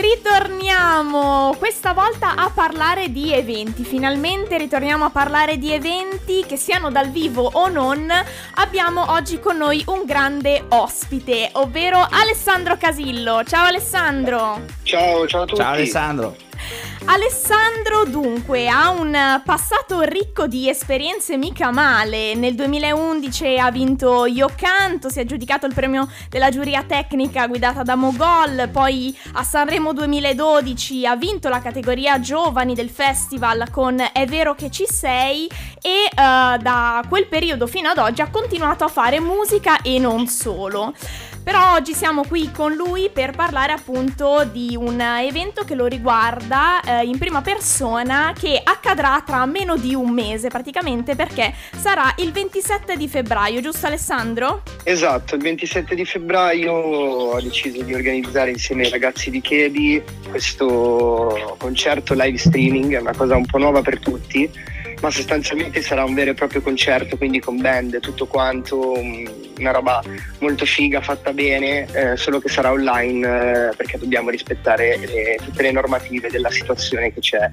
Ritorniamo questa volta a parlare di eventi. Finalmente ritorniamo a parlare di eventi che siano dal vivo o non. Abbiamo oggi con noi un grande ospite, ovvero Alessandro Casillo. Ciao Alessandro. Ciao, ciao a tutti. Ciao Alessandro. Alessandro dunque ha un passato ricco di esperienze mica male. Nel 2011 ha vinto Io Canto, si è aggiudicato il premio della giuria tecnica guidata da Mogol, poi a Sanremo 2012 ha vinto la categoria giovani del festival con È vero che ci sei e uh, da quel periodo fino ad oggi ha continuato a fare musica e non solo. Però oggi siamo qui con lui per parlare appunto di un evento che lo riguarda eh, in prima persona che accadrà tra meno di un mese praticamente perché sarà il 27 di febbraio, giusto Alessandro? Esatto, il 27 di febbraio ho deciso di organizzare insieme ai ragazzi di Chedi questo concerto live streaming, è una cosa un po' nuova per tutti ma sostanzialmente sarà un vero e proprio concerto, quindi con band, tutto quanto, una roba molto figa, fatta bene, eh, solo che sarà online eh, perché dobbiamo rispettare le, tutte le normative della situazione che c'è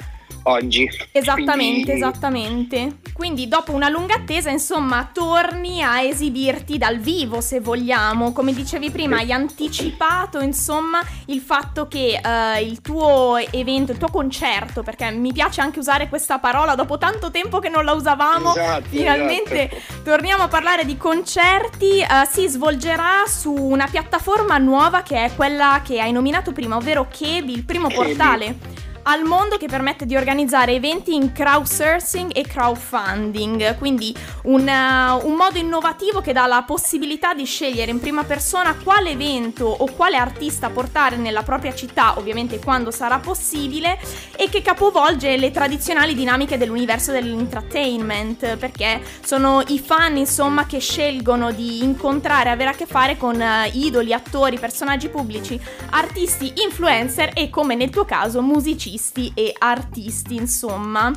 oggi. Esattamente, Quindi... esattamente. Quindi dopo una lunga attesa, insomma, torni a esibirti dal vivo, se vogliamo. Come dicevi prima, hai anticipato, insomma, il fatto che uh, il tuo evento, il tuo concerto, perché mi piace anche usare questa parola dopo tanto tempo che non la usavamo, esatto, finalmente esatto. torniamo a parlare di concerti, uh, si svolgerà su una piattaforma nuova che è quella che hai nominato prima, ovvero Kebi, il primo Kebi. portale al mondo che permette di organizzare eventi in crowdsourcing e crowdfunding, quindi un, uh, un, modo innovativo che dà la possibilità di scegliere in prima persona quale evento o quale artista portare nella propria città, ovviamente quando sarà possibile, e che capovolge le tradizionali dinamiche dell'universo dell'entertainment, perché sono i fan insomma che scelgono di incontrare, avere a che fare con uh, idoli, attori, personaggi pubblici, artisti, influencer e come nel tuo caso musicisti musicisti e artisti, insomma.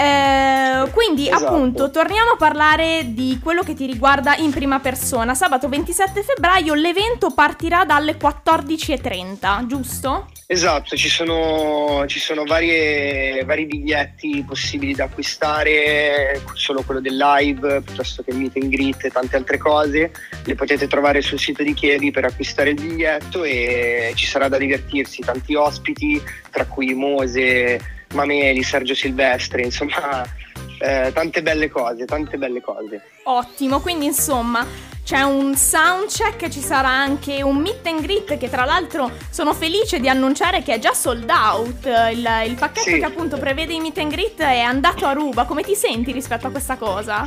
Eh, quindi esatto. appunto torniamo a parlare di quello che ti riguarda in prima persona. Sabato 27 febbraio l'evento partirà dalle 14.30, giusto? Esatto, ci sono, ci sono varie, vari biglietti possibili da acquistare, solo quello del live piuttosto che meet and greet e tante altre cose. Le potete trovare sul sito di Chiedi per acquistare il biglietto e ci sarà da divertirsi, tanti ospiti, tra cui Mose Mameli, Sergio Silvestri, insomma eh, tante belle cose, tante belle cose. Ottimo, quindi insomma c'è un soundcheck, ci sarà anche un meet and greet che tra l'altro sono felice di annunciare che è già sold out, il, il pacchetto sì. che appunto prevede i meet and greet è andato a ruba, come ti senti rispetto a questa cosa?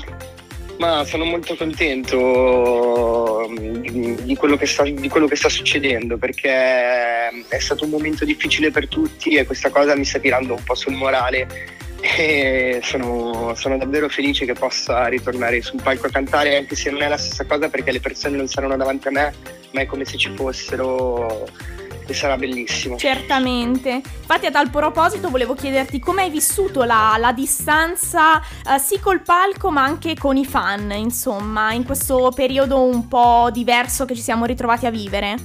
Ma sono molto contento mm, di quello, sta, di quello, che sta, succedendo perché è stato un momento difficile per tutti e questa cosa mi sta tirando un po' sul morale. E sono, sono davvero felice che possa ritornare su un palco a cantare anche se non è la stessa cosa perché le persone non saranno davanti a me ma è come se ci fossero e sarà bellissimo. Certamente. Infatti a tal proposito volevo chiederti come hai vissuto la, la distanza uh, sì col palco ma anche con i fan, insomma, in questo periodo un po' diverso che ci siamo ritrovati a vivere.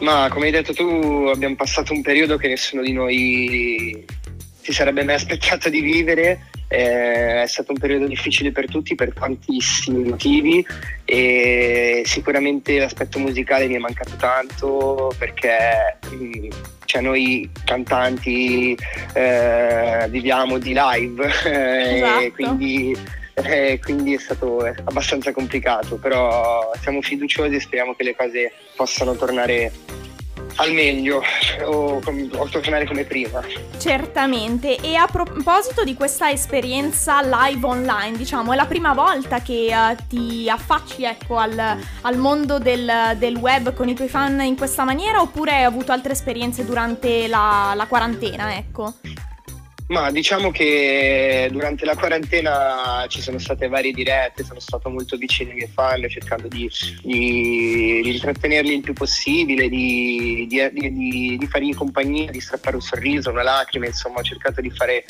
Ma come hai detto tu abbiamo passato un periodo che nessuno di noi si sarebbe mai aspettato di vivere eh, è stato un periodo difficile per tutti per tantissimi motivi e sicuramente l'aspetto musicale mi è mancato tanto perché mm, cioè noi cantanti eh, viviamo di live esatto. e quindi, eh, quindi è stato abbastanza complicato però siamo fiduciosi e speriamo che le cose possano tornare al meglio o, o tornare come prima. Certamente, e a proposito di questa esperienza live online, diciamo, è la prima volta che uh, ti affacci ecco, al, al mondo del, del, web con i tuoi fan in questa maniera oppure hai avuto altre esperienze durante la, la quarantena, ecco? Ma diciamo che durante la quarantena ci sono state varie dirette, sono stato molto vicino ai miei fan cercando di, di, di intrattenerli il più possibile, di, di, di fargli compagnia, di strappare un sorriso, una lacrima, insomma ho cercato di fare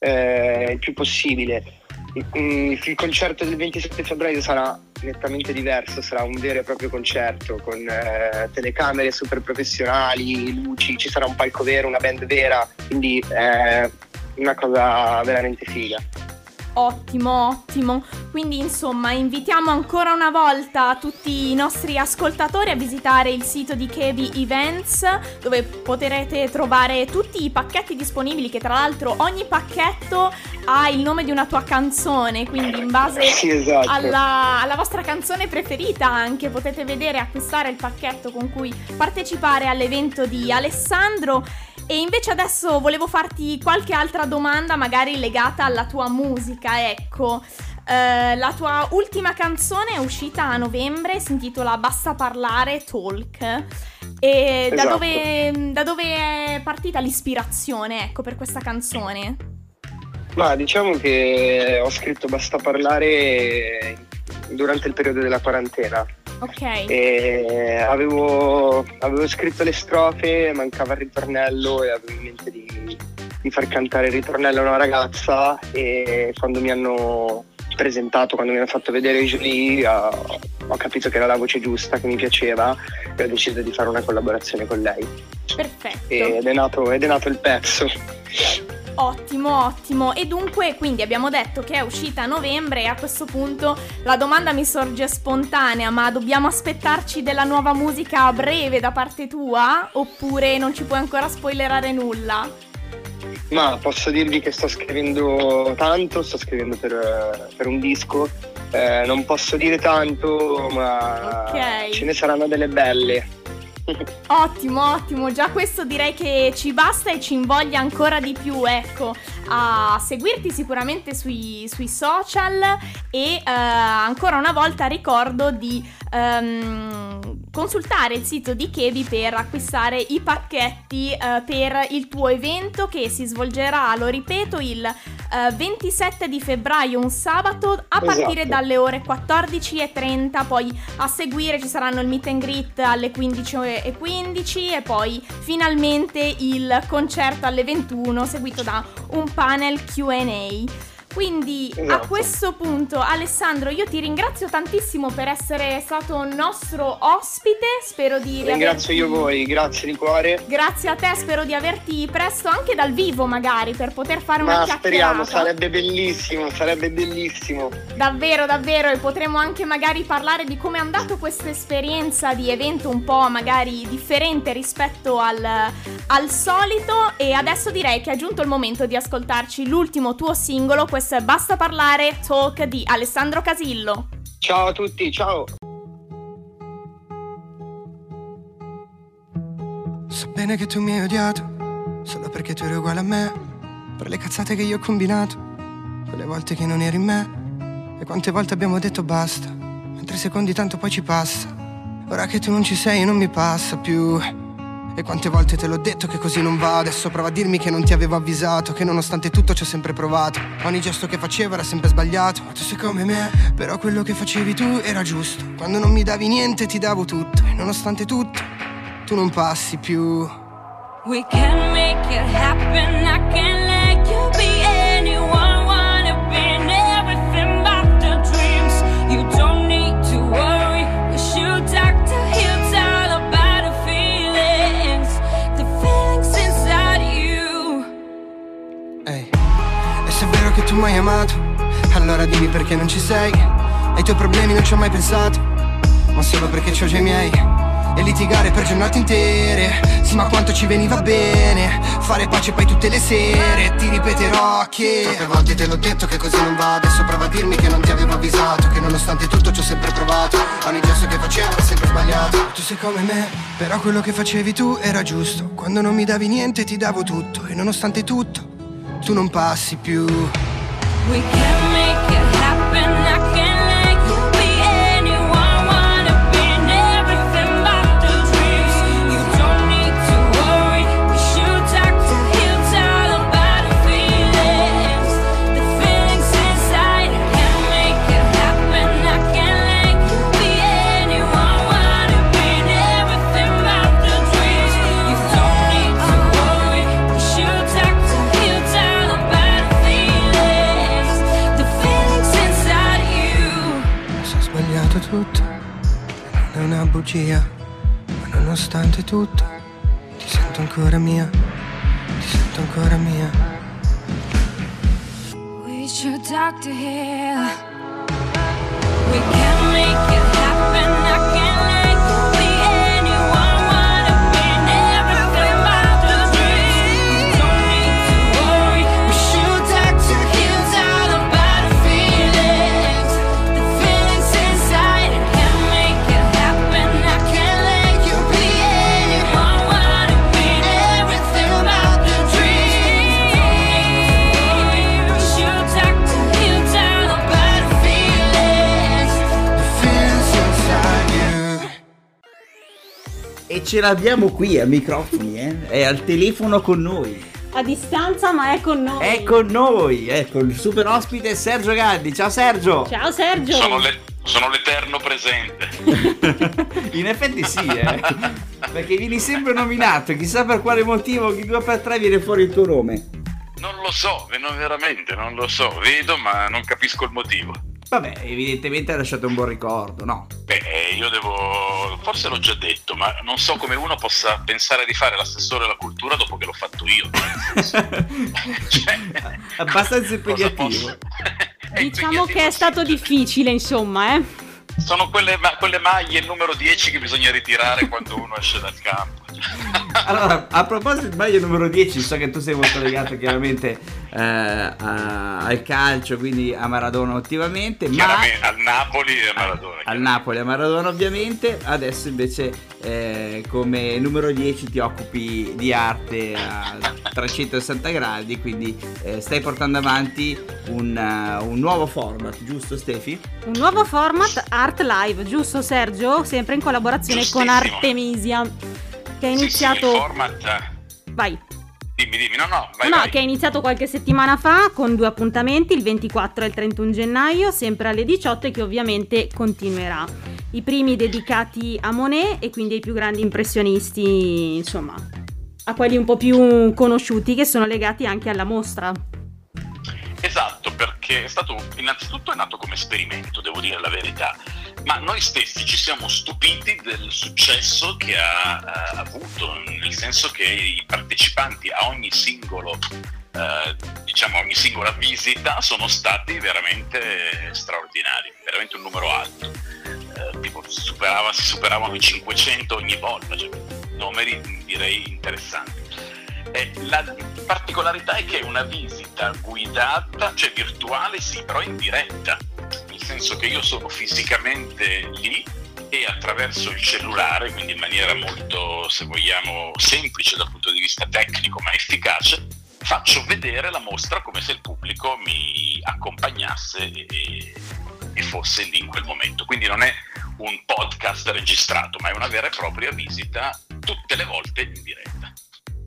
eh, il più possibile. Il concerto del 27 febbraio sarà nettamente diverso, sarà un vero e proprio concerto con eh, telecamere super professionali, luci, ci sarà un palco vero, una band vera, quindi è una cosa veramente figa. Ottimo, ottimo. Quindi insomma invitiamo ancora una volta tutti i nostri ascoltatori a visitare il sito di Kevi Events dove potrete trovare tutti i pacchetti disponibili che tra l'altro ogni pacchetto ha il nome di una tua canzone, quindi in base sì, esatto. alla, alla vostra canzone preferita anche potete vedere e acquistare il pacchetto con cui partecipare all'evento di Alessandro. E invece adesso volevo farti qualche altra domanda, magari legata alla tua musica, ecco. Uh, la tua ultima canzone è uscita a novembre, si intitola Basta parlare, Talk. E esatto. da, dove, da dove è partita l'ispirazione, ecco, per questa canzone? Ma diciamo che ho scritto Basta parlare durante il periodo della quarantena. Ok. E avevo, avevo scritto le strofe, mancava il ritornello e avevo in mente di, di far cantare il ritornello a una ragazza e quando mi hanno presentato, quando mi hanno fatto vedere Julie, ho, ho capito che era la voce giusta, che mi piaceva e ho deciso di fare una collaborazione con lei. Perfetto. Ed è nato, ed è nato il pezzo. Ottimo, ottimo. E dunque, quindi abbiamo detto che è uscita a novembre e a questo punto la domanda mi sorge spontanea, ma dobbiamo aspettarci della nuova musica a breve da parte tua? Oppure non ci puoi ancora spoilerare nulla? Ma posso dirvi che sto scrivendo tanto, sto scrivendo per, per un disco. Eh, non posso dire tanto, ma okay. ce ne saranno delle belle. Ottimo, ottimo, già questo direi che ci basta e ci invoglia ancora di più, ecco, a seguirti sicuramente sui, sui social e uh, ancora una volta ricordo di um, consultare il sito di Kevi per acquistare i pacchetti uh, per il tuo evento che si svolgerà, lo ripeto, il eh, 27 di febbraio, un sabato, a partire esatto. dalle ore 14.30, poi a seguire ci saranno il meet and greet alle 15.15 e poi finalmente il concerto alle 21 seguito da un panel QA. Quindi esatto. a questo punto Alessandro io ti ringrazio tantissimo per essere stato nostro ospite, spero di Ringrazio io voi, grazie di cuore. Grazie a te, spero di averti presto anche dal vivo magari per poter fare una Ma chiacchierata. speriamo, sarebbe bellissimo, sarebbe bellissimo. Davvero, davvero e potremo anche magari parlare di come è andato questa esperienza di evento un po' magari differente rispetto al, al solito e adesso direi che è giunto il momento di ascoltarci l'ultimo tuo singolo, questo è Basta parlare, talk di Alessandro Casillo. Ciao a tutti, ciao. So bene che tu mi hai odiato, solo perché tu eri uguale a me, per le cazzate che io ho combinato, quelle volte che non eri in me, e quante volte abbiamo detto basta, mentre secondi tanto poi ci passa. Ora che tu non ci sei non mi passa più. E quante volte te l'ho detto che così non va. Adesso prova a dirmi che non ti avevo avvisato Che nonostante tutto ci ho sempre provato. Ogni gesto che facevo era sempre sbagliato. Tu sei come me Però quello che facevi tu era giusto. Quando non mi davi niente ti davo tutto. E nonostante tutto tu non passi più. We can make it happen. I can let you be tu mi hai amato. Allora dimmi perché non ci sei. Ai tuoi problemi non ci ho mai pensato. Ma solo perché c'ho già i miei. E litigare per giornate intere. Sì ma quanto ci veniva bene. Fare pace poi tutte le sere. Ti ripeterò che Troppe volte te l'ho detto che così non va. Adesso prova a dirmi che non ti avevo avvisato. Che nonostante tutto ci ho sempre provato. Ogni gesto che facevo è sempre sbagliato. Tu sei come me Però quello che facevi tu era giusto. Quando non mi davi niente ti davo tutto. E nonostante tutto tu non passi più We can bugia, ma nonostante tutto ti sento ancora mia, ti sento ancora mia. We should talk to here. We can make it happen. Can ce l'abbiamo qui a microfoni, eh? È al telefono con noi. A distanza, ma è con noi. È con noi, ecco, il super ospite Sergio Gaddi. Ciao Sergio. Ciao Sergio. Sono, le, sono l'eterno presente. In effetti sì, eh. Perché vieni sempre nominato, chissà per quale motivo, chi due per tre viene fuori il tuo nome. Non lo so, veramente, non lo so. Vedo, ma non capisco il motivo. Vabbè, evidentemente hai lasciato un buon ricordo, no? Beh, io devo. Forse l'ho già detto, ma non so come uno possa pensare di fare l'assessore alla cultura dopo che l'ho fatto io. cioè, Abbastanza impegnativo. diciamo che è stato difficile, insomma, eh. Sono quelle, quelle maglie numero 10 che bisogna ritirare quando uno esce dal campo. allora, a proposito di maglia numero 10, so che tu sei molto legato chiaramente eh, a, al calcio, quindi a Maradona attivamente. Ma al Napoli e a Maradona. Al Napoli e a Maradona ovviamente. Adesso invece eh, come numero 10 ti occupi di arte a 360 gradi, quindi eh, stai portando avanti un, uh, un, nuovo format, giusto Stefi? Un nuovo format Art Live, giusto Sergio? Sempre in collaborazione con Artemisia che ha iniziato... Sì, sì, format... Vai. Dimmi, dimmi, no, no, vai, no, vai. che ha iniziato qualche settimana fa con due appuntamenti, il 24 e il 31 gennaio, sempre alle 18 e che ovviamente continuerà. I primi dedicati a Monet e quindi ai più grandi impressionisti, insomma, a quelli un po' più conosciuti che sono legati anche alla mostra. Esatto, perché è stato innanzitutto è nato come esperimento, devo dire la verità ma noi stessi ci siamo stupiti del successo che ha, ha avuto, nel senso che i partecipanti a ogni singolo eh, diciamo ogni singola visita sono stati veramente straordinari, veramente un numero alto. Eh, tipo superava, si superavano i 500 ogni volta, cioè numeri direi interessanti. Eh, la particolarità è che è una visita guidata, cioè virtuale sì, però in diretta senso che io sono fisicamente lì e attraverso il cellulare, quindi in maniera molto, se vogliamo, semplice dal punto di vista tecnico ma efficace, faccio vedere la mostra come se il pubblico mi accompagnasse e, e fosse lì in quel momento. Quindi non è un podcast registrato, ma è una vera e propria visita tutte le volte in diretta.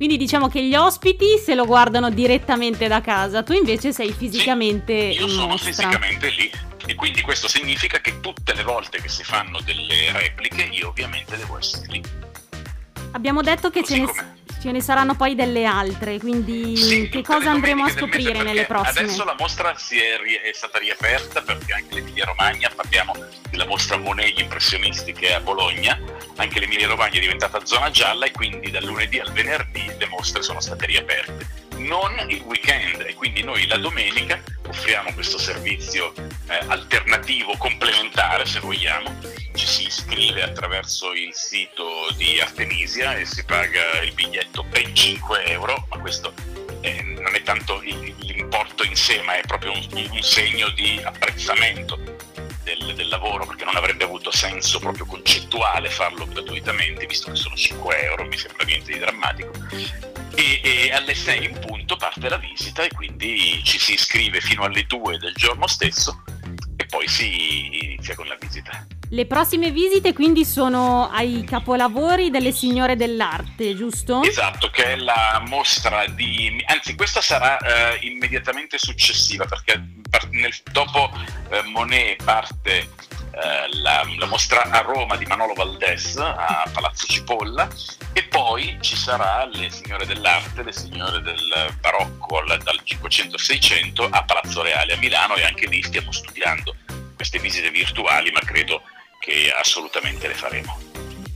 Quindi diciamo che gli ospiti se lo guardano direttamente da casa, tu invece sei fisicamente sì, io sono mostra. fisicamente lì e quindi questo significa che tutte le volte che si fanno delle repliche io ovviamente devo essere lì. Abbiamo detto che ce ne, ce ne, saranno poi delle altre, quindi sì, che cosa andremo a scoprire nelle prossime? Adesso la mostra è, è, stata riaperta perché anche l'Emilia Romagna, parliamo della mostra Monet gli impressionisti che è a Bologna, anche l'Emilia Romagna è diventata zona gialla e quindi dal lunedì al venerdì le mostre sono state riaperte non il weekend e quindi noi la domenica offriamo questo servizio eh, alternativo, complementare se vogliamo, ci si iscrive attraverso il sito di Artemisia e si paga il biglietto ben 5 euro, ma questo eh, non è tanto l'importo in sé, ma è proprio un, un segno di apprezzamento del, del, lavoro perché non avrebbe avuto senso proprio concettuale farlo gratuitamente visto che sono 5 euro, mi sembra niente di drammatico e, e, alle 6 in punto parte la visita e quindi ci si iscrive fino alle 2 del giorno stesso e poi si inizia con la visita. Le prossime visite quindi sono ai capolavori delle signore dell'arte, giusto? Esatto, che è la mostra di... anzi questa sarà eh, immediatamente successiva perché nel, dopo eh, Monet parte eh, la, la, mostra a Roma di Manolo Valdes a Palazzo Cipolla e poi ci sarà le signore dell'arte, le signore del barocco dal 500 al 600 a Palazzo Reale a Milano e anche lì stiamo studiando queste visite virtuali ma credo che assolutamente le faremo.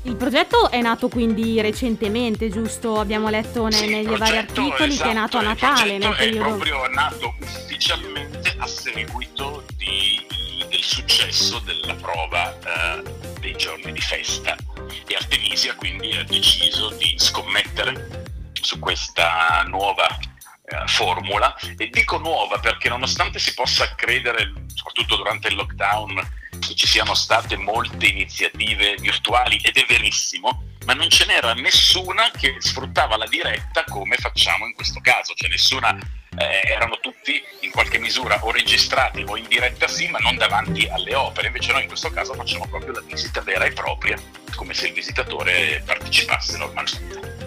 Il progetto è nato quindi recentemente, giusto? Abbiamo letto ne- Sì, negli vari articoli che è nato a esatto, Natale, il nel periodo... È proprio nato ufficialmente a seguito di- del successo della prova eh, dei giorni di festa e Artemisia quindi ha deciso di scommettere su questa nuova eh, formula e dico nuova perché nonostante si possa credere, soprattutto durante il lockdown, ci siano state molte iniziative virtuali ed è verissimo, ma non ce n'era nessuna che sfruttava la diretta come facciamo in questo caso, cioè nessuna eh, erano tutti in qualche misura o registrati o in diretta sì, ma non davanti alle opere. Invece noi in questo caso facciamo proprio la visita vera e propria, come se il visitatore partecipasse normalmente.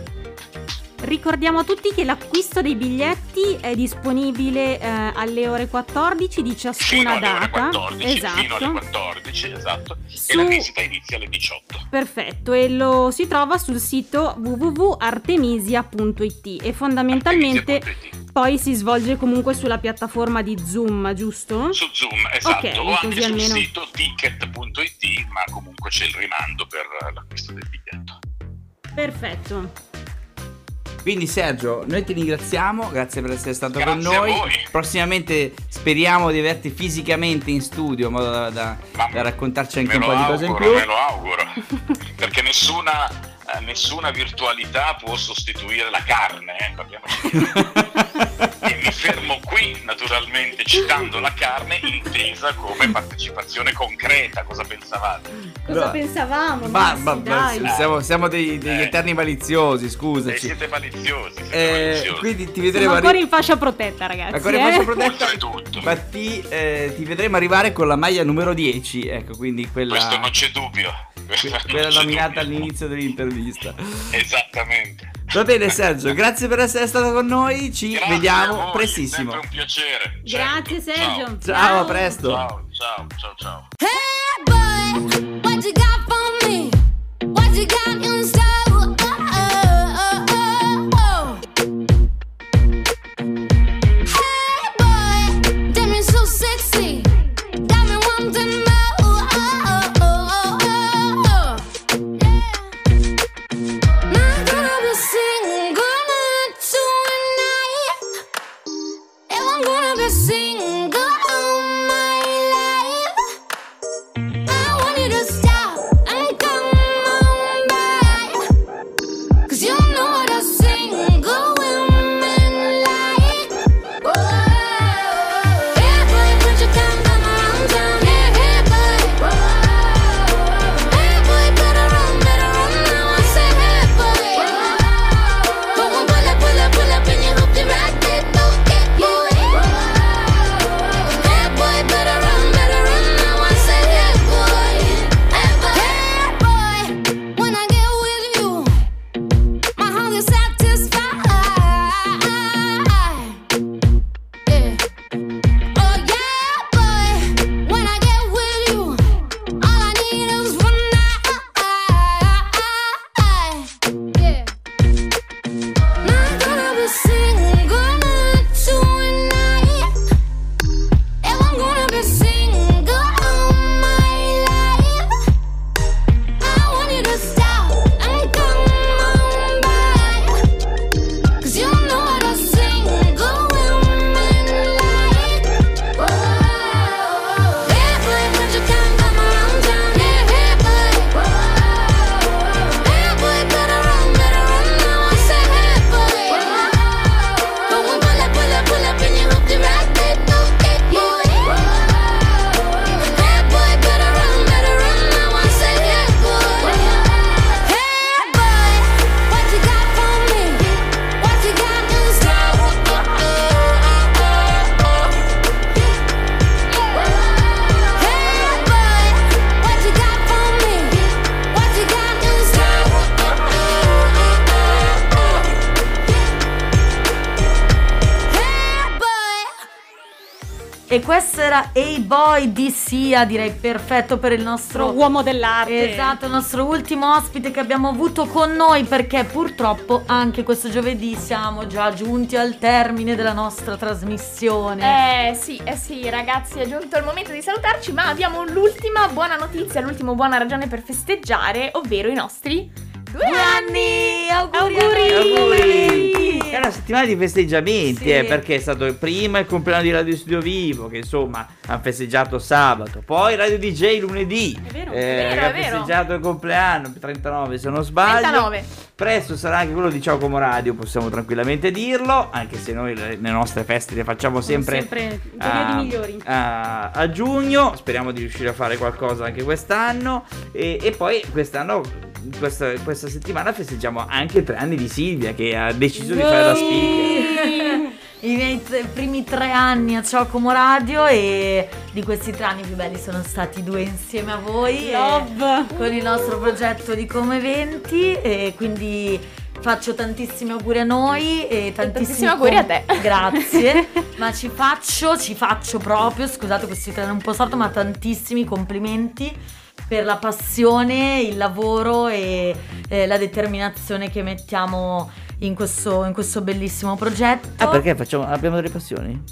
Ricordiamo a tutti che l'acquisto dei biglietti è disponibile eh, alle ore 14 di Fino ciascuna ore data. 14, fino alle esatto. 14, esatto. E Su- la visita inizia alle 18. Perfetto, e lo si trova sul sito www.artemisia.it e fondamentalmente Artemisia.it. poi si svolge comunque sulla piattaforma di Zoom, giusto? Su Zoom, esatto, Ok, o anche sul almeno- sito ticket.it, ma comunque c'è il rimando per l'acquisto del biglietto. Perfetto. Quindi Sergio, noi ti ringraziamo, grazie per essere stato Grazie con a noi. voi. Prossimamente speriamo di averti fisicamente in studio, in modo da, da- da raccontarci anche un po' di cose in auguro, più. Me lo auguro, perché nessuna, eh, nessuna virtualità può sostituire la carne, eh, E mi fermo qui, naturalmente, citando la carne intesa come partecipazione concreta. Cosa pensavate? Cosa No. pensavamo? Ma, Massi, ma- ma- dai. siamo, siamo dei- degli Eh. eterni maliziosi, Eh, scusaci. siete maliziosi, siete Eh, maliziosi. quindi ti Siamo vedremo ancora arri- in fascia protetta, ragazzi. ancora in eh? fascia protetta, Oltretutto. ma ti, eh, ti vedremo arrivare con la maglia numero 10, ecco, quindi quella, Questo non c'è dubbio. Quella nominata dubbio. all'inizio dell'intervista. Esattamente. Va bene Sergio, grazie per essere stato con noi, ci Grazie a vediamo voi, prestissimo. È un piacere. Grazie. Sergio. Ciao, a presto. Ciao, ciao, ciao, ciao. Hey boy, A-Boy di Sia, direi perfetto per il Nostro uomo dell'arte. Esatto, il nostro ultimo ospite che abbiamo avuto con noi perché purtroppo anche questo giovedì siamo già giunti al termine della nostra trasmissione. Eh sì, eh sì, ragazzi, è giunto il momento di salutarci, ma abbiamo l'ultima buona notizia, l'ultima buona ragione per festeggiare, ovvero i nostri due anni! Auguri! Auguri! È una settimana di festeggiamenti, Sì. eh, perché è stato prima il compleanno di Radio Studio Vivo, che insomma hanno festeggiato sabato, poi Radio DJ lunedì, È vero. eh, È vero, ha vero. festeggiato il compleanno, 39 se non sbaglio. 39. Presto sarà anche quello di Ciao Como Radio, possiamo tranquillamente dirlo, anche se noi le, le nostre feste le facciamo sempre, sempre a, a- a giugno, speriamo di riuscire a fare qualcosa anche quest'anno e, e poi quest'anno, questa, questa settimana festeggiamo anche i tre anni di Silvia che ha deciso di fare la speaker. I miei tre- primi tre anni a Ciao Como Radio e di questi tre anni più belli sono stati due insieme a voi. Love. con il nostro progetto di Come Eventi e quindi faccio tantissimi auguri a noi e tantissimi, tantissimi auguri a te. Grazie. ma ci faccio, ci faccio proprio, scusate questo italiano un po' sordo, ma tantissimi complimenti per la passione, il lavoro e eh, la determinazione che mettiamo in questo, in questo bellissimo progetto. Ah, perché facciamo, abbiamo delle passioni?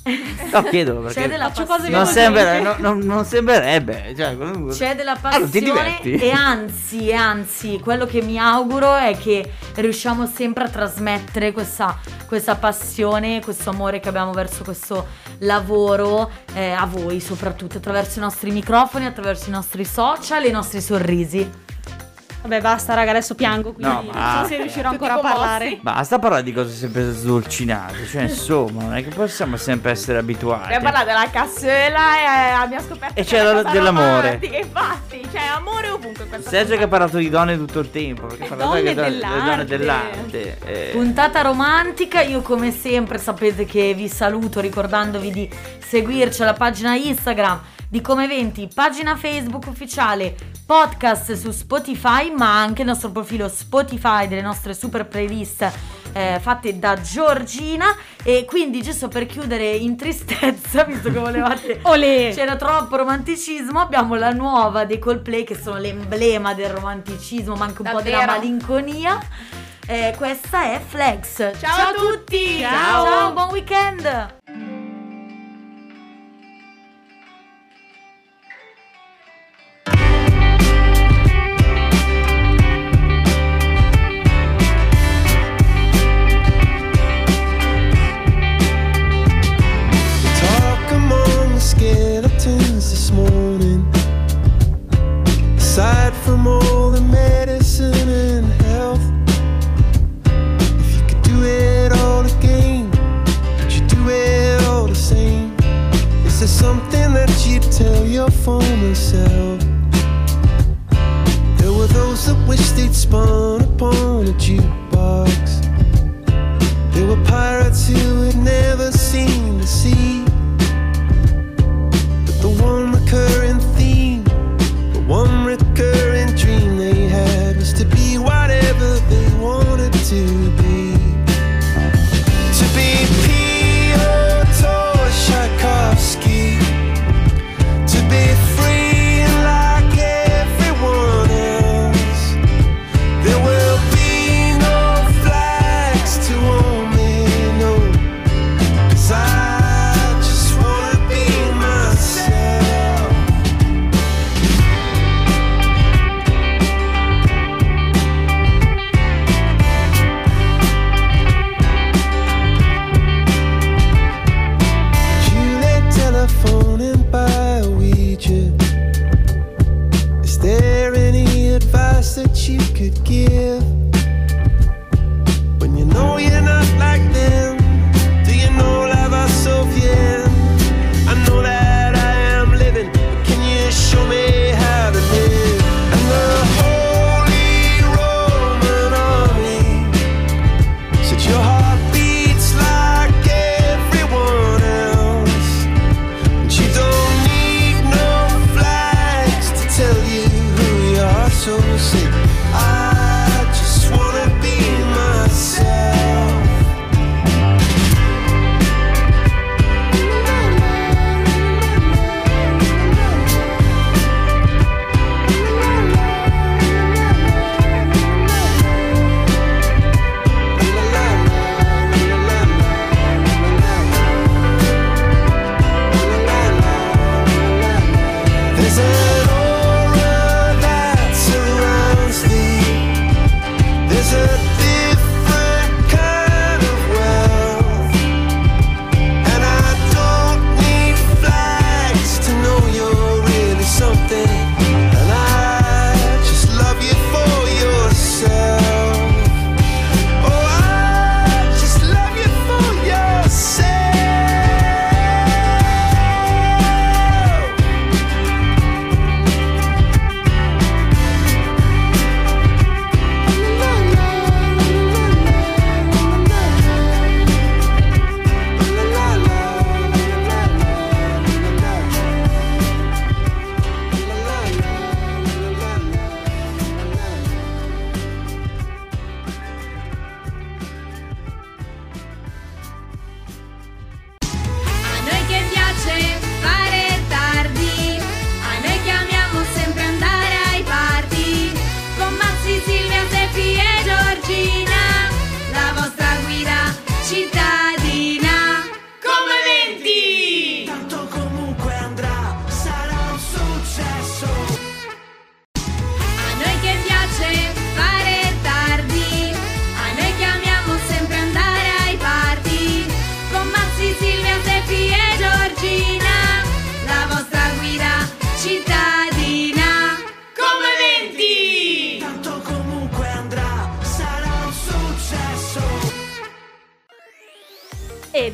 No, chiedo perché. C'è della passione. non, sembra, gente. no- non- non sembrerebbe. Cioè, comunque- C'è della Ah, passione diverti? e anzi, e anzi, quello che mi auguro è che riusciamo sempre a trasmettere questa, questa passione, questo amore che abbiamo verso questo lavoro eh, a voi, soprattutto attraverso i nostri microfoni, attraverso i nostri social e i nostri sorrisi. Vabbè, basta, raga, adesso piango. Quindi No, non basta. so se riuscirò ancora a parlare. Basta parlare di cose sempre sdolcinate. Cioè, insomma, non è che possiamo sempre essere abituati. Abbiamo parlato della cassola e eh, abbiamo scoperto E che c'è la- dell'amore. romantica, Infatti, c'è amore ovunque questa Sergio che ha parlato di donne tutto il tempo. Perché ha parlato Donne anche delle- donne dell'arte. dell'arte. eh. Puntata romantica, io come sempre sapete che vi saluto ricordandovi di seguirci alla pagina Instagram di Come Eventi, pagina Facebook ufficiale, podcast su Spotify, ma anche il nostro profilo Spotify delle nostre super playlist eh, fatte da Giorgina e quindi giusto per chiudere in tristezza, visto che volevate Olè. c'era troppo romanticismo, abbiamo la nuova dei Coldplay che sono l'emblema del romanticismo, ma anche un po' della Davvero. malinconia. Eh, questa è Flex. Ciao a tutti! Ciao, Ciao, buon weekend! Morning. Aside from all the medicine and health, if you could do it all again, would you do it all the same? Is there something that you'd tell your former self? There were those that wished they'd spun upon a jukebox.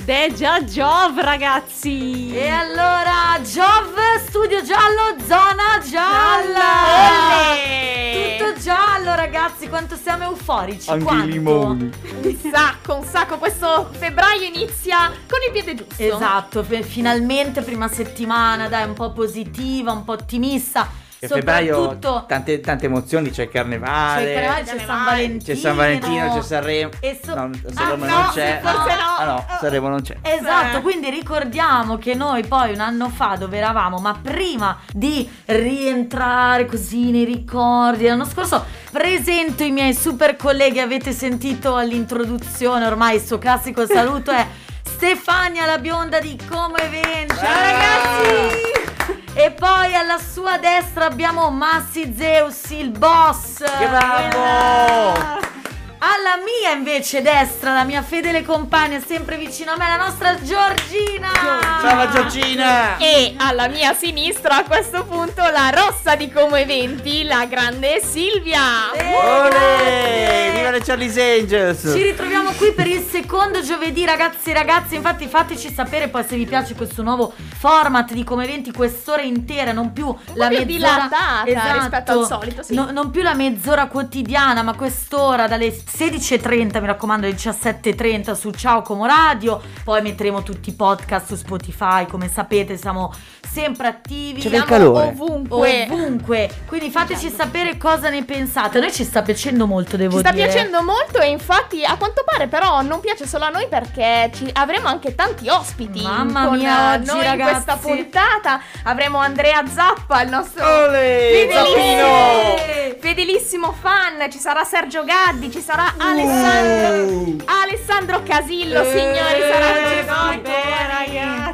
Ed è già Giove, ragazzi! E allora, Giov, studio giallo, zona gialla! Olè! Tutto giallo, ragazzi, quanto siamo euforici! Anche quanto? i limoni. Un sacco, un sacco. Questo febbraio inizia con il piede giusto. Esatto, finalmente prima settimana, dai, un po' positiva, un po' ottimista. Che febbraio tante, tante emozioni, c'è il carnevale. c'è, carnevale, c'è San. Valentino. C'è San Valentino, c'è Sanremo. E so- no, Ah, Sanremo no, non c'è. forse no. Ah no, Sanremo non c'è. Esatto, Eh. quindi ricordiamo che noi poi un anno fa dove eravamo, ma prima di rientrare così nei ricordi l'anno scorso, presento i miei super colleghi, avete sentito all'introduzione ormai il suo classico saluto è Stefania la bionda di Como Eventi. Ciao, ragazzi! E poi alla sua destra abbiamo Massi Zeus, il boss. Che bravo! Alla mia invece destra, la mia fedele compagna, sempre vicino a me, la nostra Giorgina. La Giorgina! E alla mia sinistra a questo punto la rossa di Como Eventi, la grande Silvia. Olè! Viva le Charlie's Angels! Ci ritroviamo qui per il secondo giovedì, ragazzi e ragazze. Infatti, fateci sapere poi se vi piace questo nuovo format di come eventi, quest'ora intera, non più la più mezz'ora dilatata rispetto al solito, sì. No- non più la mezz'ora quotidiana, ma quest'ora dalle 16.30, mi raccomando, alle 17.30 su Ciao Como Radio. Poi metteremo tutti i podcast su Spotify. Come sapete, siamo sempre attivi. C'è del calore. Ovunque. Ovunque. Quindi fateci sapere cosa ne pensate. A noi ci sta piacendo molto, devo Ci sta dire. piacendo molto e infatti a quanto pare però non piace solo a noi perché ci- avremo anche tanti ospiti Mamma con mia, oggi, noi in ragazzi. questa puntata. Avremo Andrea Zappa, il nostro Olè! fedelissimo, fedelissimo fan, ci sarà Sergio Gaddi, ci sarà Alessandro, Alessandro Casillo, signori, sarà Eh.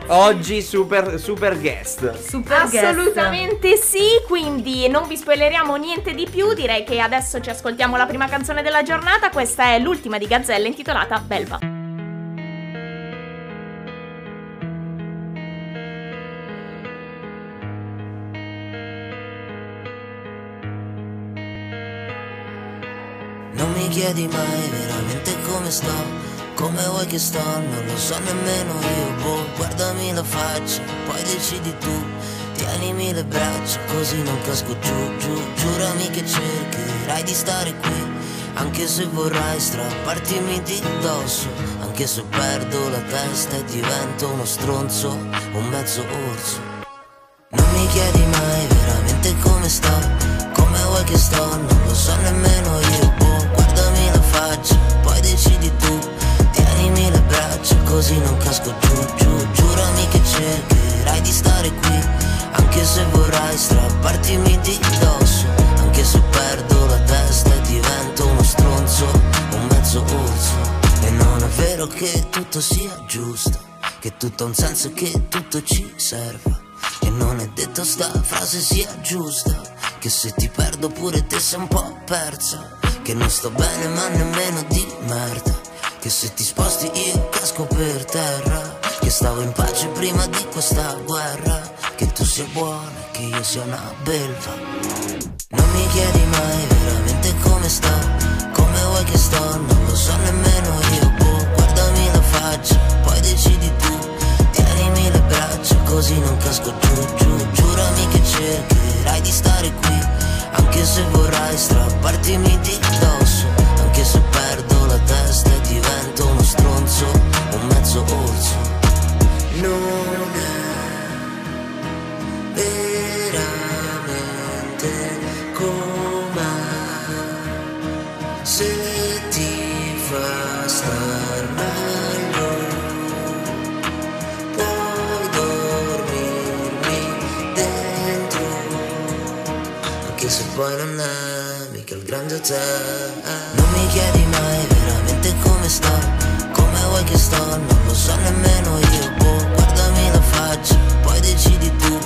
Oggi super, super guest. Super guest. Assolutamente sì, quindi non vi spoileriamo niente di più, direi che adesso ci ascoltiamo la prima canzone della giornata, questa è l'ultima di Gazzella intitolata Belva. Non mi chiedi mai veramente come sto, come vuoi che sto, non lo so nemmeno io, boh, guardami la faccia, poi decidi tu, tienimi le braccia, così non casco giù, giù, giurami che cercherai di stare qui, anche se vorrai strappartimi di dosso, anche se perdo la testa e divento uno stronzo, un mezzo orso. Non mi chiedi mai veramente come sto, come vuoi che sto, non lo so nemmeno io, boh, guardami la faccia, poi decidi tu, braccia, così non casco giù, giù, giurami che cercherai di stare qui, anche se vorrai strappartimi di dosso, anche se perdo la testa e divento uno stronzo, un mezzo orso, e non è vero che tutto sia giusto, che tutto ha un senso e che tutto ci serva. E non è detto sta frase sia giusta Che se ti perdo pure te sei un po' persa Che non sto bene ma nemmeno di merda Che se ti sposti io casco per terra Che stavo in pace prima di questa guerra Che tu sia buona che io sia una belva. Non mi chiedi mai veramente come sto Come vuoi che sto, non lo so nemmeno io boh, Guardami la faccia, poi decidi tu Tienimi le braccia così non casco giù, giù Giurami che cercherai di stare qui Anche se vorrai strappartimi di dosso la testa e divento uno stronzo Un mezzo orso. Non è veramente come Se ti fa star meglio puoi dormirmi dentro. Anche se poi non è mica il grande hotel. Non mi chiedi mai veramente come vuoi che sto non lo so nemmeno io boh, guardami la faccia poi decidi tu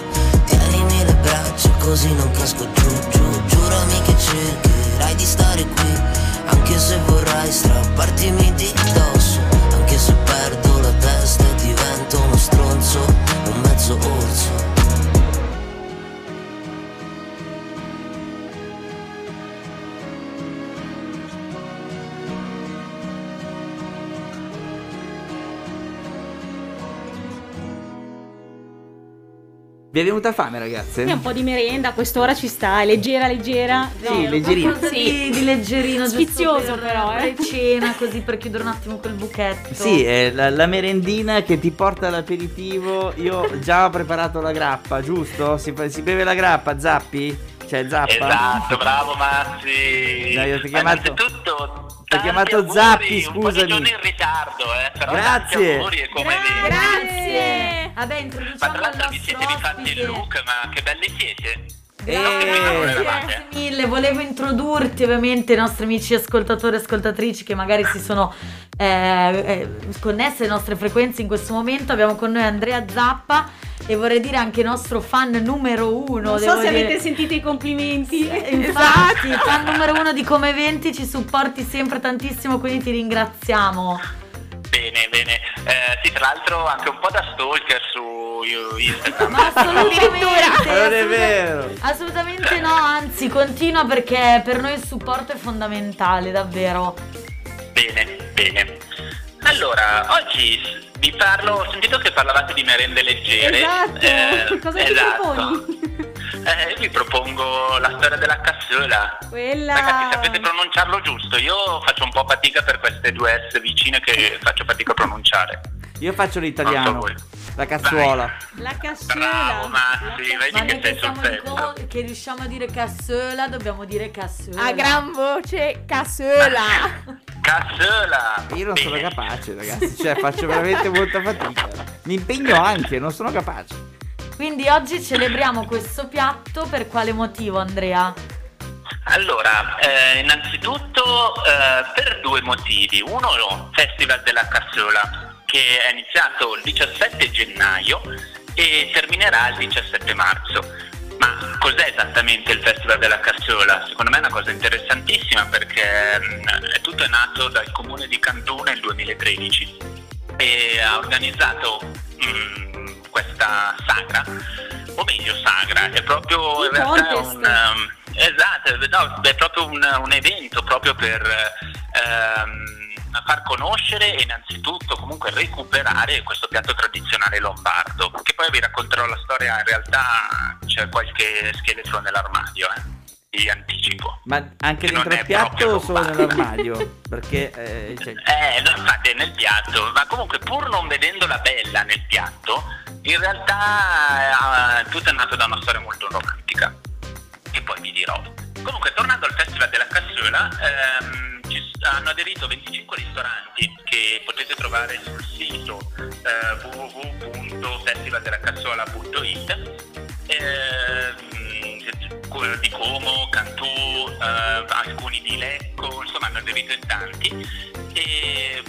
tienimi le braccia così non casco giù giù giurami che cercherai di stare qui anche se vorrai strappartimi di dosso anche se perdo la testa e divento uno stronzo un mezzo orso Vi è venuta fame, ragazze? Sì, un po' di merenda, a quest'ora ci sta, è leggera, leggera. Sì, leggerino. Qualcosa Sì. di, leggerino, Sfizioso per- però, eh. cena, così per chiudere un attimo quel buchetto. Sì, è la, la merendina che ti porta all'aperitivo. Io già ho preparato la grappa, giusto? Si, si beve la grappa, Zappi? Cioè, Zappa? Esatto, bravo Massi. Dai, io ti chiamato- innanzitutto, tanti chiamato auguri, Zappi, Un po' scusami. in ritardo, eh. Però Grazie. tanti auguri e come vedi. Grazie. Vabbè, Ma introduciamo tra il l'altro vi siete rifatti il look, ma che belli siete. Eh, Non che mille, volevo introdurti ovviamente i nostri amici ascoltatori e ascoltatrici che magari si sono eh, eh, connesse alle nostre frequenze in questo momento. Abbiamo con noi Andrea Zappa e vorrei dire anche il nostro fan numero uno. Non so se dire. avete sentito i complimenti. Infatti, fan numero uno di Come 20 ci supporti sempre tantissimo, quindi ti ringraziamo. Bene, bene. Eh, sì, tra l'altro anche un po' da stalker su Instagram. Ma assolutamente, non è assolutamente- vero. Assolutamente no, anzi continua perché per noi il supporto è fondamentale, davvero. Bene, bene. Allora, oggi vi parlo, ho sentito che parlavate di merende leggere. Esatto, Eh, cosa esatto. proponi? Eh, io vi propongo la storia della cassola. Quella... Ragazzi, sapete pronunciarlo giusto? Io faccio un po' fatica per queste due S vicine che faccio fatica a pronunciare. Io faccio Non l'italiano, so voi. La cazzuola. La cassola. Bravo Massi, Ma vedi noi che che sei sul siamo in pezzo. co- che riusciamo a dire cassola, dobbiamo dire cassola. A gran voce, cassola. Cassola! Io non sono capace, ragazzi. Cioè, faccio veramente molta fatica. Mi impegno anche, non sono capace. Quindi oggi celebriamo questo piatto per quale motivo, Andrea? Allora, eh, innanzitutto eh, per due motivi. Uno, il Festival della Cassola, che è iniziato il 17 gennaio e terminerà il 17 marzo. Ma cos'è esattamente il Festival della Cassola? Secondo me è una cosa interessantissima perché mm, è tutto è nato dal comune di Cantù nel 2013 e ha organizzato mm, questa sagra, o meglio sagra, è proprio in realtà un... um, esatto, no, è proprio un, un evento proprio per ehm, far conoscere e innanzitutto comunque recuperare questo piatto tradizionale lombardo, che poi vi racconterò la storia, in realtà c'è qualche scheletro nell'armadio, eh. anticipo. Ma anche dentro il è piatto o solo nell'armadio? Perché eh, cioè, Eh, infatti è nel piatto, ma comunque pur non vedendola bella nel piatto, in realtà eh, tutto è nato da una storia molto romantica, che poi vi dirò. Comunque, tornando al Festival della Cassola, ehm, ci hanno aderito 25 ristoranti che potete trovare sul sito eh, www.festivaldellacassola.it ehm, quello di Como, Cantù, eh, alcuni di Lecco, insomma hanno aderito in tanti e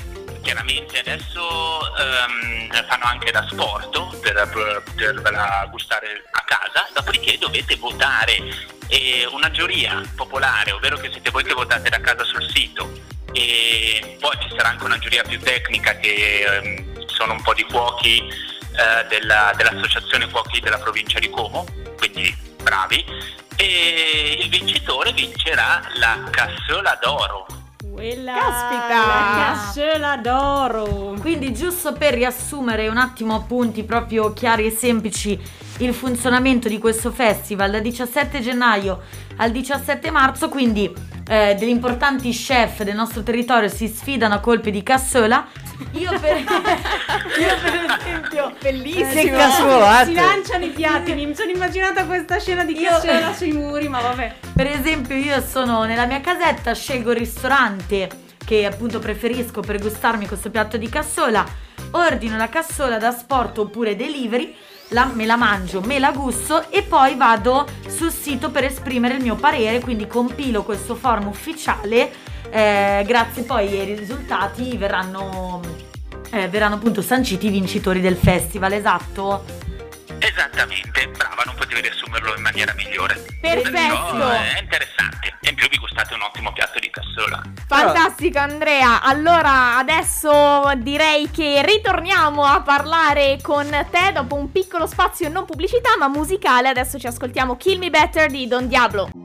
chiaramente adesso ehm, fanno anche da sport per, potervela gustare a casa, dopodiché dovete votare e una giuria popolare, ovvero che siete voi che votate da casa sul sito e poi ci sarà anche una giuria più tecnica che ehm, sono un po' di cuochi eh, della- dell'associazione cuochi della provincia di Como, quindi bravi, e il vincitore vincerà la cassola d'oro. Quella... Caspita! La d'oro. Quindi giusto per riassumere un attimo a punti proprio chiari e semplici il funzionamento di questo festival dal 17 gennaio al 17 marzo, quindi eh, degli importanti chef del nostro territorio si sfidano a colpi di cassola. Io per, io per esempio Bellissimo. Che cassolate! Si lanciano i piatti. Mi sono immaginata questa scena di cassola sui muri, ma vabbè. Per esempio, io sono nella mia casetta, scelgo il ristorante che appunto preferisco per gustarmi questo piatto di cassola, ordino la cassola da sport oppure delivery, la- me la mangio, me la gusto e poi vado sul sito per esprimere il mio parere, quindi compilo questo form ufficiale. Eh, grazie poi ai risultati verranno, eh, verranno appunto sanciti i vincitori del festival, esatto? Esattamente, brava, non potevi riassumerlo in maniera migliore. Perfetto. Perciò è interessante. E in più vi gustate un ottimo piatto di cassola. Fantastico Andrea, allora adesso direi che ritorniamo a parlare con te dopo un piccolo spazio non pubblicità ma musicale, adesso ci ascoltiamo Kill Me Better di Don Diablo.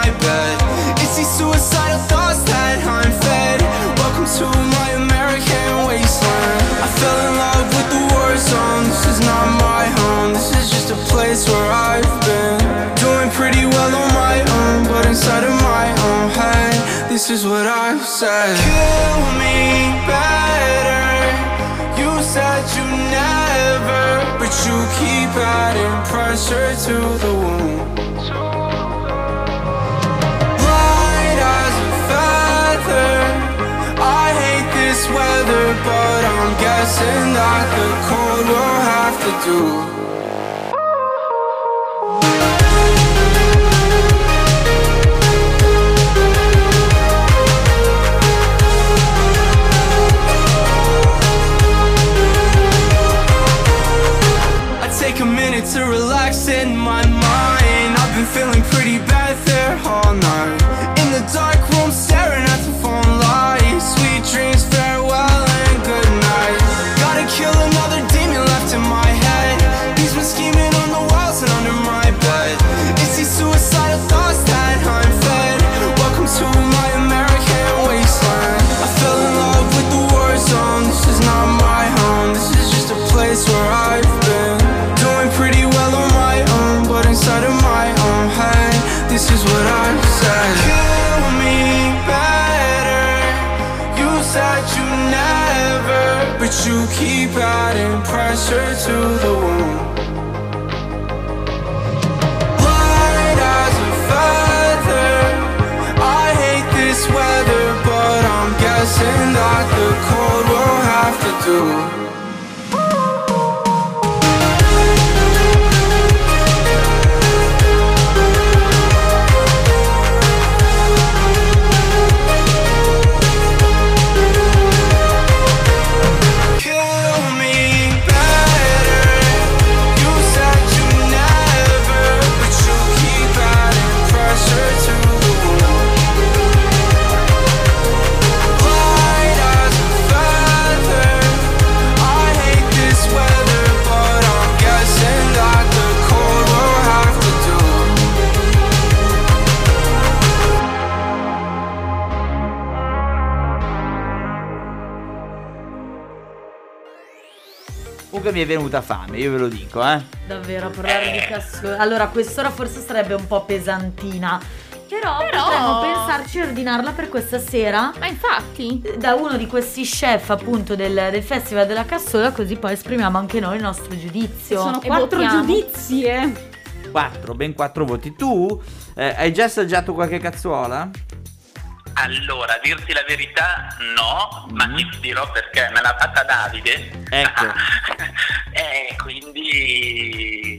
bed. It's these suicidal thoughts that I'm fed. Welcome to my American wasteland. I fell in love with the war zone. This is not my home. This is just a place where I've been doing pretty well on my own, but inside of my own head, this is what I've said. Kill me better. You said you never, but you keep adding pressure to the wound. Weather, but I'm guessing that the cold will have to do. I take a minute to relax in mi è venuta fame, io ve lo dico, eh. Davvero, a parlare di Cassola. Allora, quest'ora forse sarebbe un po' pesantina. Però, Però- potremmo pensarci a ordinarla per questa sera. Ma infatti, Da uno di questi chef, appunto, del, del Festival della Cassola, così poi esprimiamo anche noi il nostro giudizio. Sono E quattro votiamo. giudizi, eh. 4, ben 4 voti. Tu eh, hai già assaggiato qualche cazzuola? Allora, a dirti la verità, no, ma Mm. ti dirò perché me l'ha fatta Davide. Ecco. e quindi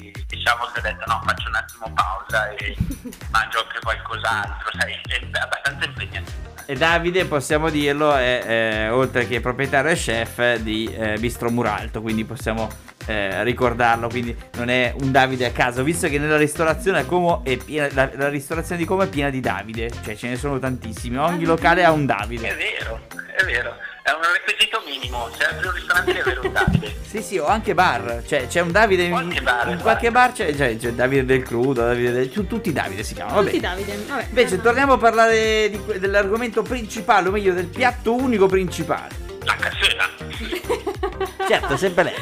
diciamo che ho detto no, faccio un attimo pausa e mangio anche qualcos'altro, sai, è abbastanza impegnativo. E Davide, possiamo dirlo, è, eh, oltre che proprietario e chef di eh, Bistro Muralto, quindi possiamo eh, ricordarlo, quindi non è un Davide a caso, visto che nella ristorazione a Como è piena, la, la ristorazione di Como è piena di Davide, cioè ce ne sono tantissimi, ogni locale ha un È Davide. vero, è vero, è un requisito minimo, se apri un ristorante deve avere un Davide. Sì, sì, o anche bar, cioè c'è un Davide in, Qualche bar, in qualche bar, c'è, c'è- c'è Davide del crudo, Davide del, tu- tutti Davide si chiamano, vabbè. Tutti Davide. Vabbè. Invece torniamo a parlare di dell'argomento principale, o meglio del piatto unico principale. La cassola. Certo, sempre lei.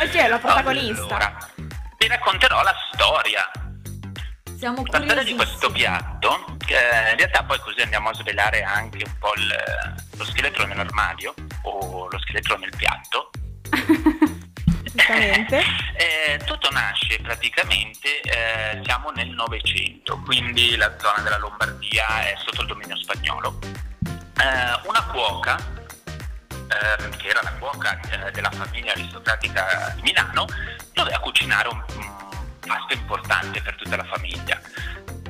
e c'è la protagonista. Allora, ti racconterò la storia. Siamo La storia di questo piatto, in realtà poi così andiamo a svelare anche un po' il- lo scheletro nell'armadio o lo scheletro nel piatto. Eh, tutto nasce praticamente, eh, siamo nel Novecento, quindi la zona della Lombardia è sotto il dominio spagnolo. Eh, una cuoca, ehm, che era la cuoca eh, della famiglia aristocratica di Milano, doveva cucinare un, un pasto importante per tutta la famiglia,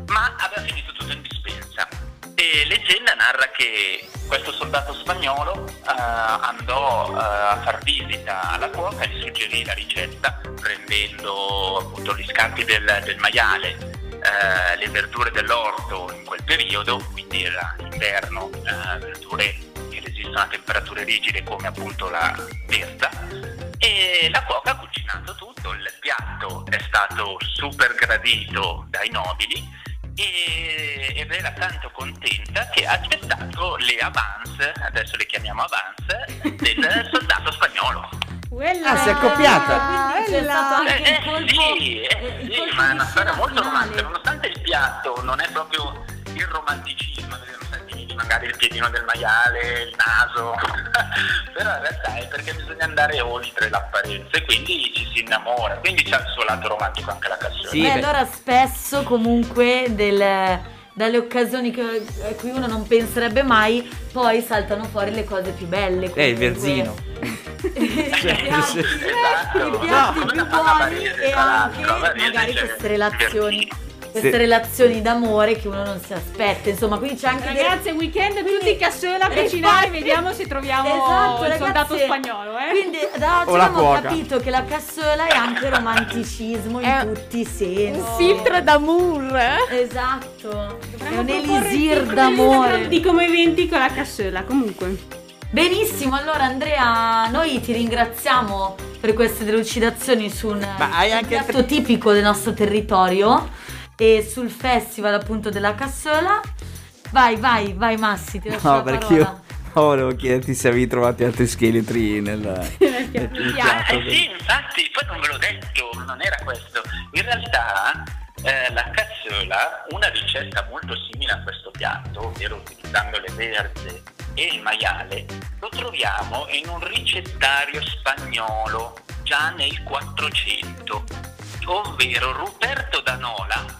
ma aveva finito tutto in dispensa. E leggenda narra che questo soldato spagnolo eh, andò eh, a far visita alla cuoca e suggerì la ricetta prendendo appunto gli scampi del, del maiale, eh, le verdure dell'orto in quel periodo, quindi era inverno, eh, verdure che resistono a temperature rigide come appunto la verza e la cuoca ha cucinato tutto, il piatto è stato super gradito dai nobili e, ed era tanto contenta che ha accettato le avance, adesso le chiamiamo avance, del soldato spagnolo. Ah, si è accoppiata. Quindi c'è stato anche Eh, il colpo, sì, eh, sì, ma è una storia molto romantica, nonostante il piatto non è proprio il romanticismo, non senti magari il piedino del maiale, il naso, però in realtà è perché bisogna andare oltre l'apparenza e quindi ci si innamora, quindi c'è il suo lato romantico anche la canzone. Sì, Beh, allora spesso comunque del- dalle occasioni che, a cui uno non penserebbe mai, poi saltano fuori le cose più belle. Eh, il verzino. I piatti- Esatto. i piatti No, più buoni e anche magari queste relazioni. Queste Sì. relazioni d'amore che uno non si aspetta, insomma, quindi c'è anche dei- Ragazzi, weekend tutti cassola a cucinare, vediamo se troviamo Esatto, il soldato ragazzi. spagnolo, eh. Quindi da oggi abbiamo cuoca. capito che la cassola è anche romanticismo in È tutti i sensi. Un filtro d'amour. Esatto. È Dovremmo un proporre elisir d'amore. Di come eventi con la cassola, comunque. Benissimo, allora Andrea, noi ti ringraziamo per queste delucidazioni su un, un piatto altri- tipico del nostro territorio e sul festival appunto della cassola. Vai, vai, vai Massi, ti lascio No, la perché parola. io no, volevo chiederti se avevi trovato altri scheletri nel, nel piatto. piatto. Eh sì, infatti, poi non ve l'ho detto, non era questo. In realtà eh, la cassola, una ricetta molto simile a questo piatto, ovvero utilizzando le verze e il maiale, lo troviamo in un ricettario spagnolo già nel 400, ovvero Ruperto Danola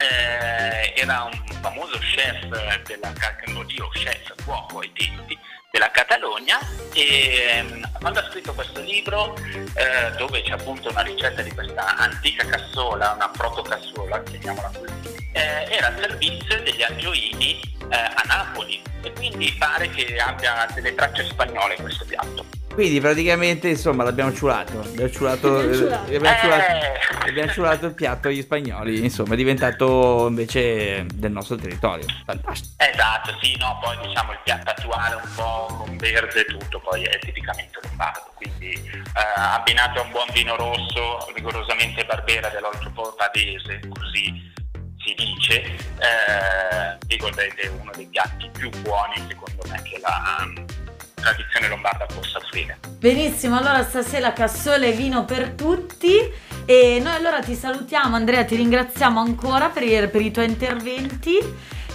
eh, era un famoso chef della Ca- oddio, chef cuoco ai tempi della Catalogna e ehm, quando ha scritto questo libro eh, dove c'è appunto una ricetta di questa antica cassola, una protocassola, chiamiamola così, eh, era al servizio degli angioini eh, a Napoli e quindi pare che abbia delle tracce spagnole questo piatto. Quindi praticamente insomma l'abbiamo ciulato. Abbiamo ciulato, L'abbiamo ciulato. abbiamo ciulato- Eh. abbiamo ciulato il piatto agli spagnoli. Insomma, è diventato invece del nostro territorio. Fantastico. Esatto, sì, no, poi diciamo il piatto attuale un po' con verde e tutto, poi è tipicamente lombardo, quindi eh, abbinato a un buon vino rosso, rigorosamente barbera dell'oltrepo padese, così si dice, eh, è uno dei piatti più buoni secondo me che la um, tradizione lombarda possa offrire. Benissimo, allora stasera cassola e vino per tutti e noi allora ti salutiamo Andrea, ti ringraziamo ancora per i, per i tuoi interventi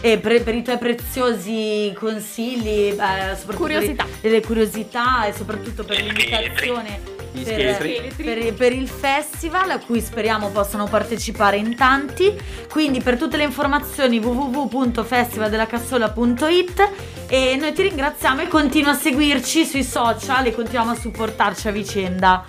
e per, per i tuoi preziosi consigli, eh, soprattutto Curiosità. per- delle curiosità e soprattutto per l'invitazione Gli per, scheletri. per- per il festival a cui speriamo possano partecipare in tanti. Quindi per tutte le informazioni www.festivaldelacassola.it e noi ti ringraziamo e continua a seguirci sui social e continuiamo a supportarci a vicenda.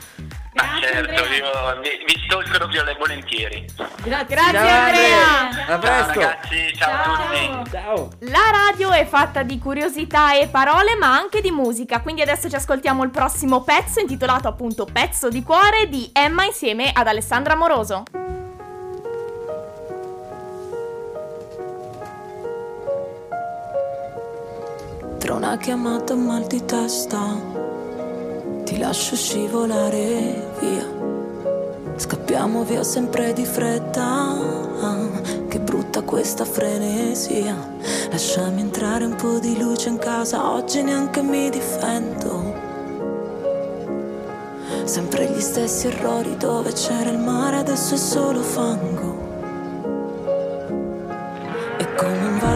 Ma Grazie, certo, io vi, vi stalkerò viola- volentieri. Grazie, Grazie, Andrea. A Ciao presto. ragazzi, ciao, a tutti. Ciao. La radio è fatta di curiosità e parole, ma anche di musica. Quindi adesso ci ascoltiamo il prossimo pezzo, intitolato appunto Pezzo di cuore di Emma insieme ad Alessandra Moroso. Tra una chiamata e un mal di testa Ti lascio scivolare via. Scappiamo via sempre di fretta. Che brutta questa frenesia. Lasciami entrare un po' di luce in casa. Oggi neanche mi difendo. Sempre gli stessi errori dove c'era il mare Adesso è solo fango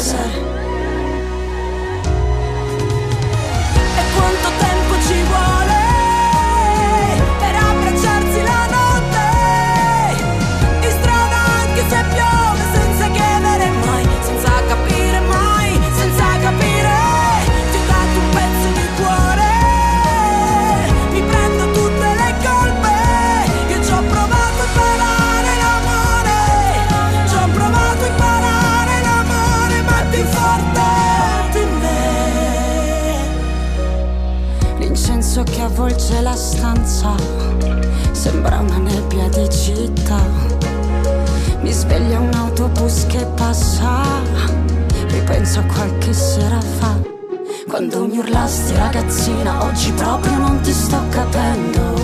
passare. E quanto tempo ci vuole? Avvolge la stanza sembra una nebbia di città. Mi sveglia un autobus che passa, ripenso a qualche sera fa. Quando mi urlasti ragazzina, oggi proprio non ti sto capendo.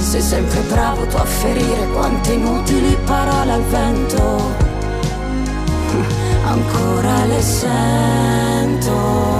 Sei sempre bravo tu a ferire quante inutili parole al vento. Ancora le sento.